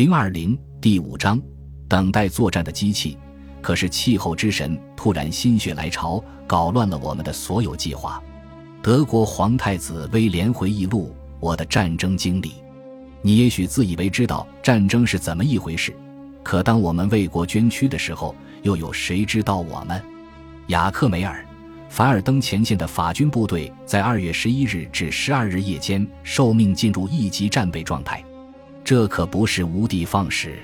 零二零第五章，等待作战的机器。可是气候之神突然心血来潮，搞乱了我们的所有计划。德国皇太子威廉回忆录：我的战争经历。你也许自以为知道战争是怎么一回事，可当我们为国捐躯的时候，又有谁知道我们？雅克梅尔。凡尔登前线的法军部队在二月十一日至十二日夜间受命进入一级战备状态，这可不是无的放矢。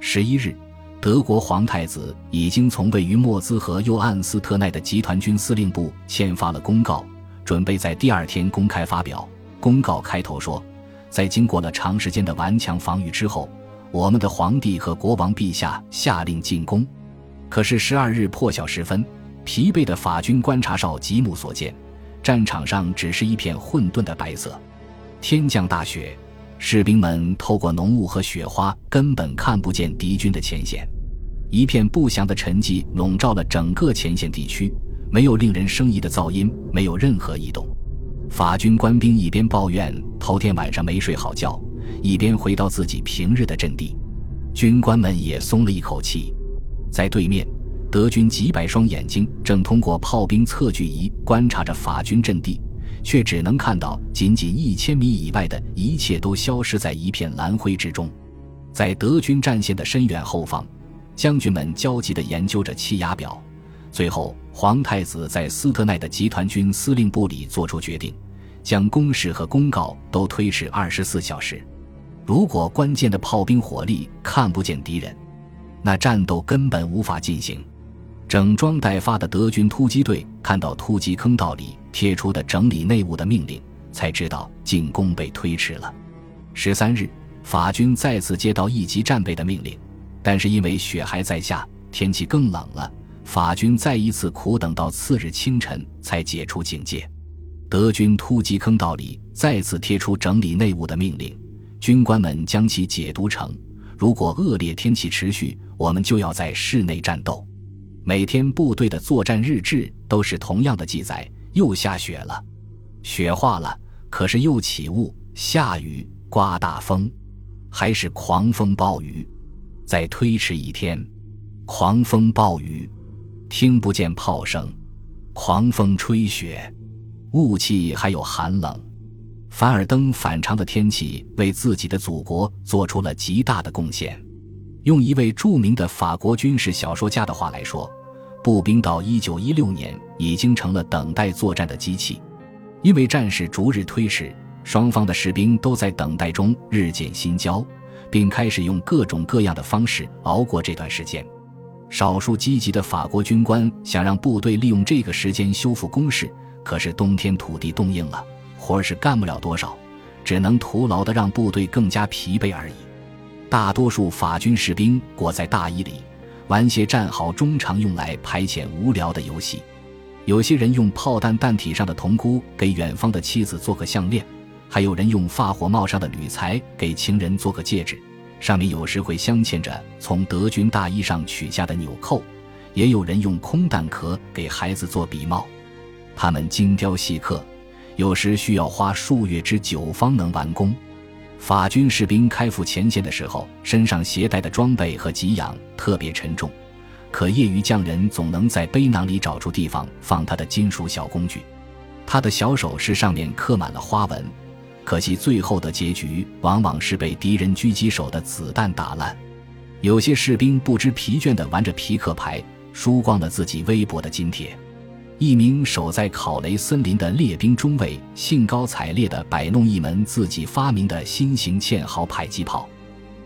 十一日，德国皇太子已经从位于莫兹河右岸斯特奈的集团军司令部签发了公告，准备在第二天公开发表。公告开头说，在经过了长时间的顽强防御之后，我们的皇帝和国王陛下下令进攻。可是十二日破晓时分。疲惫的法军观察哨极目所见，战场上只是一片混沌的白色。天降大雪，士兵们透过浓雾和雪花根本看不见敌军的前线。一片不祥的沉寂笼罩了整个前线地区，没有令人生疑的噪音，没有任何异动。法军官兵一边抱怨头天晚上没睡好觉，一边回到自己平日的阵地。军官们也松了一口气，在对面。德军几百双眼睛正通过炮兵测距仪观察着法军阵地，却只能看到仅仅一千米以外的一切都消失在一片蓝灰之中。在德军战线的深远后方，将军们焦急地研究着气压表。最后，皇太子在斯特奈的集团军司令部里做出决定，将公事和公告都推迟二十四小时。如果关键的炮兵火力看不见敌人，那战斗根本无法进行。整装待发的德军突击队看到突击坑道里贴出的整理内务的命令，才知道进攻被推迟了。十三日，法军再次接到一级战备的命令，但是因为雪还在下，天气更冷了，法军再一次苦等到次日清晨才解除警戒。德军突击坑道里再次贴出整理内务的命令，军官们将其解读成：如果恶劣天气持续，我们就要在室内战斗。每天部队的作战日志都是同样的记载：又下雪了，雪化了，可是又起雾、下雨、刮大风，还是狂风暴雨。再推迟一天，狂风暴雨，听不见炮声，狂风吹雪，雾气还有寒冷。凡尔登反常的天气为自己的祖国做出了极大的贡献。用一位著名的法国军事小说家的话来说，步兵到一九一六年已经成了等待作战的机器，因为战事逐日推迟，双方的士兵都在等待中日渐心焦，并开始用各种各样的方式熬过这段时间。少数积极的法国军官想让部队利用这个时间修复工事，可是冬天土地冻硬了，活儿是干不了多少，只能徒劳的让部队更加疲惫而已。大多数法军士兵裹在大衣里，玩些战壕中常用来排遣无聊的游戏。有些人用炮弹弹体上的铜箍给远方的妻子做个项链，还有人用发火帽上的铝材给情人做个戒指，上面有时会镶嵌着从德军大衣上取下的纽扣。也有人用空弹壳给孩子做笔帽。他们精雕细刻，有时需要花数月之久方能完工。法军士兵开赴前线的时候，身上携带的装备和给养特别沉重，可业余匠人总能在背囊里找出地方放他的金属小工具。他的小首饰上面刻满了花纹，可惜最后的结局往往是被敌人狙击手的子弹打烂。有些士兵不知疲倦地玩着皮克牌，输光了自己微薄的津贴。一名守在考雷森林的列兵中尉兴高采烈地摆弄一门自己发明的新型堑壕迫击炮，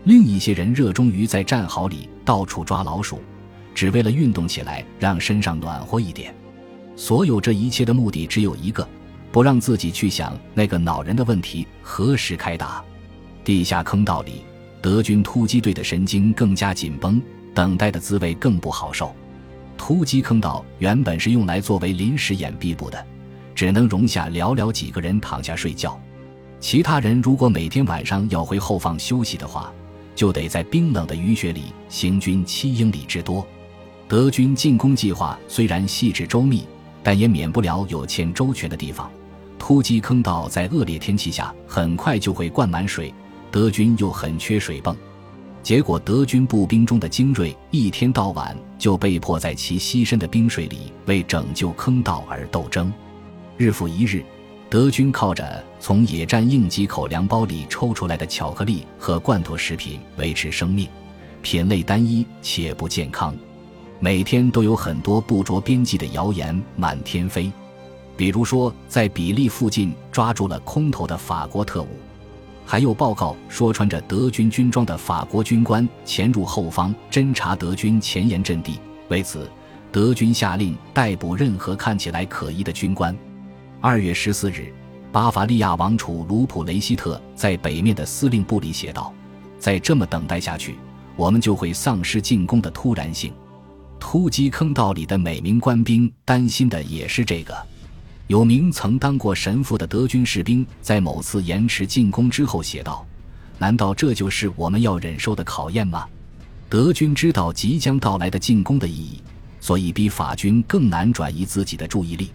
另一些人热衷于在战壕里到处抓老鼠，只为了运动起来让身上暖和一点。所有这一切的目的只有一个：不让自己去想那个恼人的问题何时开打。地下坑道里，德军突击队的神经更加紧绷，等待的滋味更不好受。突击坑道原本是用来作为临时掩蔽部的，只能容下寥寥几个人躺下睡觉。其他人如果每天晚上要回后方休息的话，就得在冰冷的雨雪里行军七英里之多。德军进攻计划虽然细致周密，但也免不了有欠周全的地方。突击坑道在恶劣天气下很快就会灌满水，德军又很缺水泵。结果，德军步兵中的精锐一天到晚就被迫在其牺牲的冰水里为拯救坑道而斗争。日复一日，德军靠着从野战应急口粮包里抽出来的巧克力和罐头食品维持生命，品类单一且不健康。每天都有很多不着边际的谣言满天飞，比如说在比利附近抓住了空投的法国特务，还有报告说穿着德军军装的法国军官潜入后方侦察德军前沿阵地。为此，德军下令逮捕任何看起来可疑的军官。二月十四日，巴伐利亚王储卢普雷希特在北面的司令部里写道：“再这么等待下去，我们就会丧失进攻的突然性。”突击坑道里的每名官兵担心的也是这个。有名曾当过神父的德军士兵在某次延迟进攻之后写道：“难道这就是我们要忍受的考验吗？”德军知道即将到来的进攻的意义，所以比法军更难转移自己的注意力。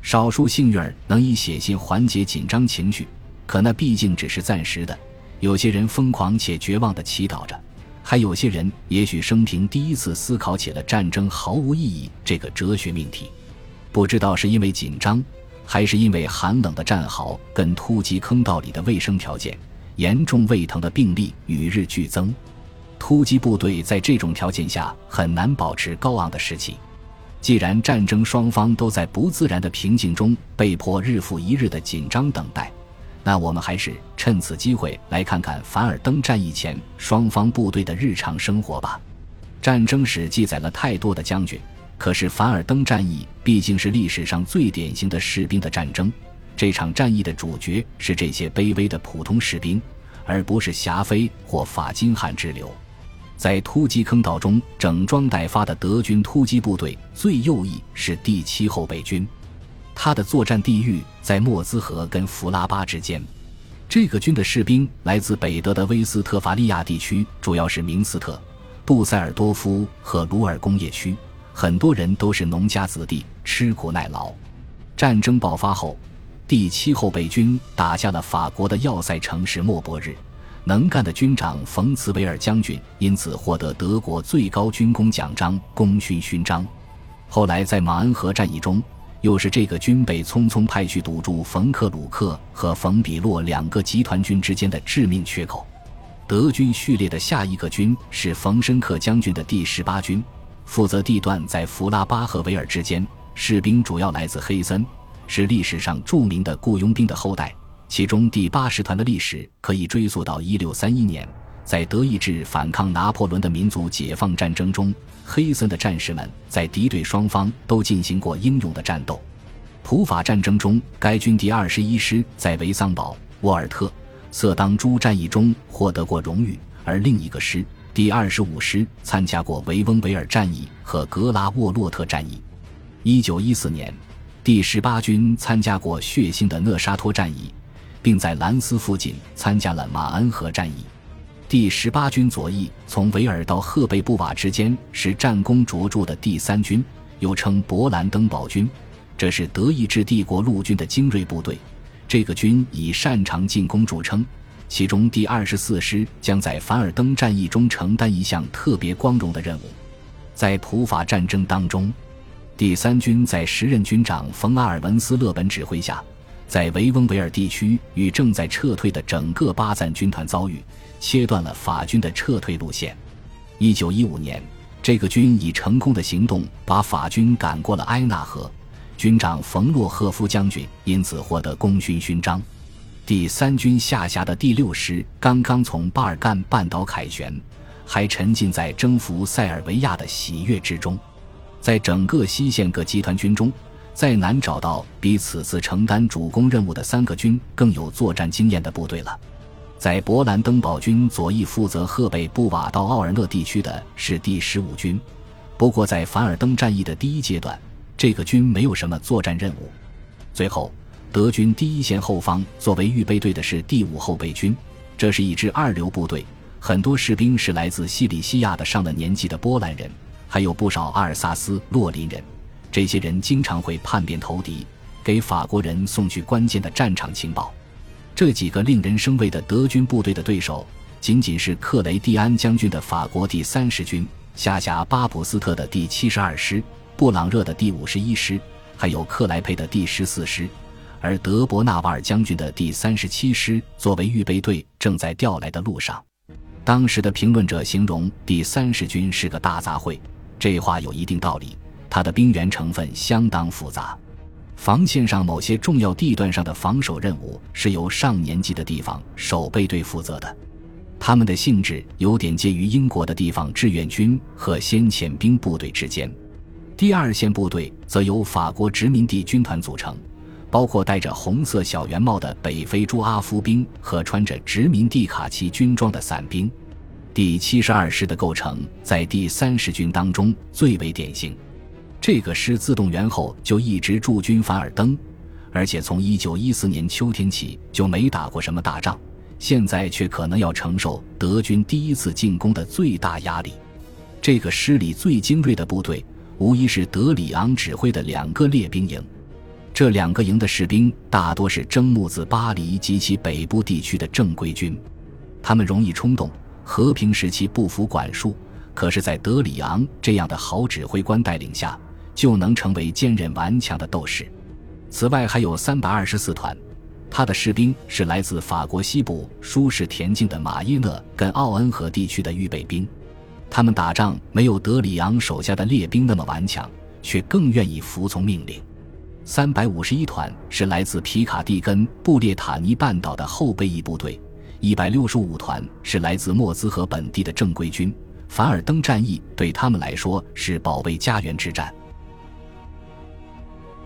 少数幸运儿能以写信缓解紧张情绪，可那毕竟只是暂时的。有些人疯狂且绝望地祈祷着。还有些人也许生平第一次思考起了战争毫无意义这个哲学命题，不知道是因为紧张，还是因为寒冷的战壕跟突击坑道里的卫生条件，严重胃疼的病例与日俱增。突击部队在这种条件下很难保持高昂的士气。既然战争双方都在不自然的平静中被迫日复一日的紧张等待。那我们还是趁此机会来看看凡尔登战役前双方部队的日常生活吧。战争史记载了太多的将军，可是凡尔登战役毕竟是历史上最典型的士兵的战争。这场战役的主角是这些卑微的普通士兵，而不是霞飞或法金汉之流。在突击坑道中整装待发的德军突击部队最右翼是第七后备军。他的作战地域在莫兹河跟弗拉巴之间。这个军的士兵来自北德的威斯特伐利亚地区，主要是明斯特、布塞尔多夫和鲁尔工业区，很多人都是农家子弟，吃苦耐劳。战争爆发后，第七后备军打下了法国的要塞城市莫泊日，能干的军长冯茨维尔将军因此获得德国最高军功奖章——功勋勋章。后来在马恩河战役中。又是这个军被匆匆派去堵住冯克鲁克和冯比洛两个集团军之间的致命缺口。德军序列的下一个军是冯申克将军的第十八军，负责地段在弗拉巴和维尔之间，士兵主要来自黑森，是历史上著名的雇佣兵的后代。其中第八师团的历史可以追溯到一六三一年。在德意志反抗拿破仑的民族解放战争中，黑森的战士们在敌对双方都进行过英勇的战斗。普法战争中，该军第二十一师在维桑堡、沃尔特、瑟当朱战役中获得过荣誉，而另一个师第二十五师参加过维翁维尔战役和格拉沃洛特战役。一九一四年，第十八军参加过血腥的讷沙托战役，并在兰斯附近参加了马恩河战役。第十八军左翼从维尔到赫贝布瓦之间是战功卓著的第三军，又称勃兰登堡军，这是德意志帝国陆军的精锐部队。这个军以擅长进攻著称，其中第二十四师将在凡尔登战役中承担一项特别光荣的任务。在普法战争当中，第三军在时任军长冯阿尔文斯勒本指挥下。在维翁维尔地区与正在撤退的整个巴赞军团遭遇，切断了法军的撤退路线。一九一五年，这个军以成功的行动把法军赶过了埃纳河，军长冯洛赫夫将军因此获得功勋勋章。第三军下辖的第六师刚刚从巴尔干半岛凯旋，还沉浸在征服塞尔维亚的喜悦之中。在整个西线各集团军中，再难找到比此次承担主攻任务的三个军更有作战经验的部队了。在勃兰登堡军左翼负责赫贝布瓦到奥尔勒地区的是第十五军，不过在凡尔登战役的第一阶段，这个军没有什么作战任务。最后，德军第一线后方作为预备队的是第五后备军，这是一支二流部队，很多士兵是来自西里西亚的上了年纪的波兰人，还有不少阿尔萨斯洛林人。这些人经常会叛变投敌，给法国人送去关键的战场情报。这几个令人生畏的德军部队的对手，仅仅是克雷蒂安将军的法国第三十军，下辖巴普斯特的第七十二师、布朗热的第五十一师，还有克莱佩的第十四师，而德伯纳瓦尔将军的第三十七师作为预备队正在调来的路上。当时的评论者形容第三十军是个大杂烩，这话有一定道理。它的兵员成分相当复杂，防线上某些重要地段上的防守任务是由上年纪的地方守备队负责的。他们的性质有点介于英国的地方志愿军和先遣兵部队之间。第二线部队则由法国殖民地军团组成，包括戴着红色小圆帽的北非朱阿夫兵和穿着殖民地卡其军装的伞兵。第七十二师的构成在第三十军当中最为典型。这个师自动员后就一直驻军凡尔登，而且从一九一四年秋天起就没打过什么大仗。现在却可能要承受德军第一次进攻的最大压力。这个师里最精锐的部队，无疑是德里昂指挥的两个列兵营。这两个营的士兵大多是征募自巴黎及其北部地区的正规军，他们容易冲动，和平时期不服管束，可是，在德里昂这样的好指挥官带领下，就能成为坚韧顽强的斗士。此外，还有三百二十四团。他的士兵是来自法国西部舒适恬静的马伊讷跟奥恩河地区的预备兵，他们打仗没有德里昂手下的列兵那么顽强，却更愿意服从命令。三百五十一团是来自皮卡蒂跟布列塔尼半岛的后备役部队，一百六十五团是来自莫兹河本地的正规军。凡尔登战役对他们来说是保卫家园之战。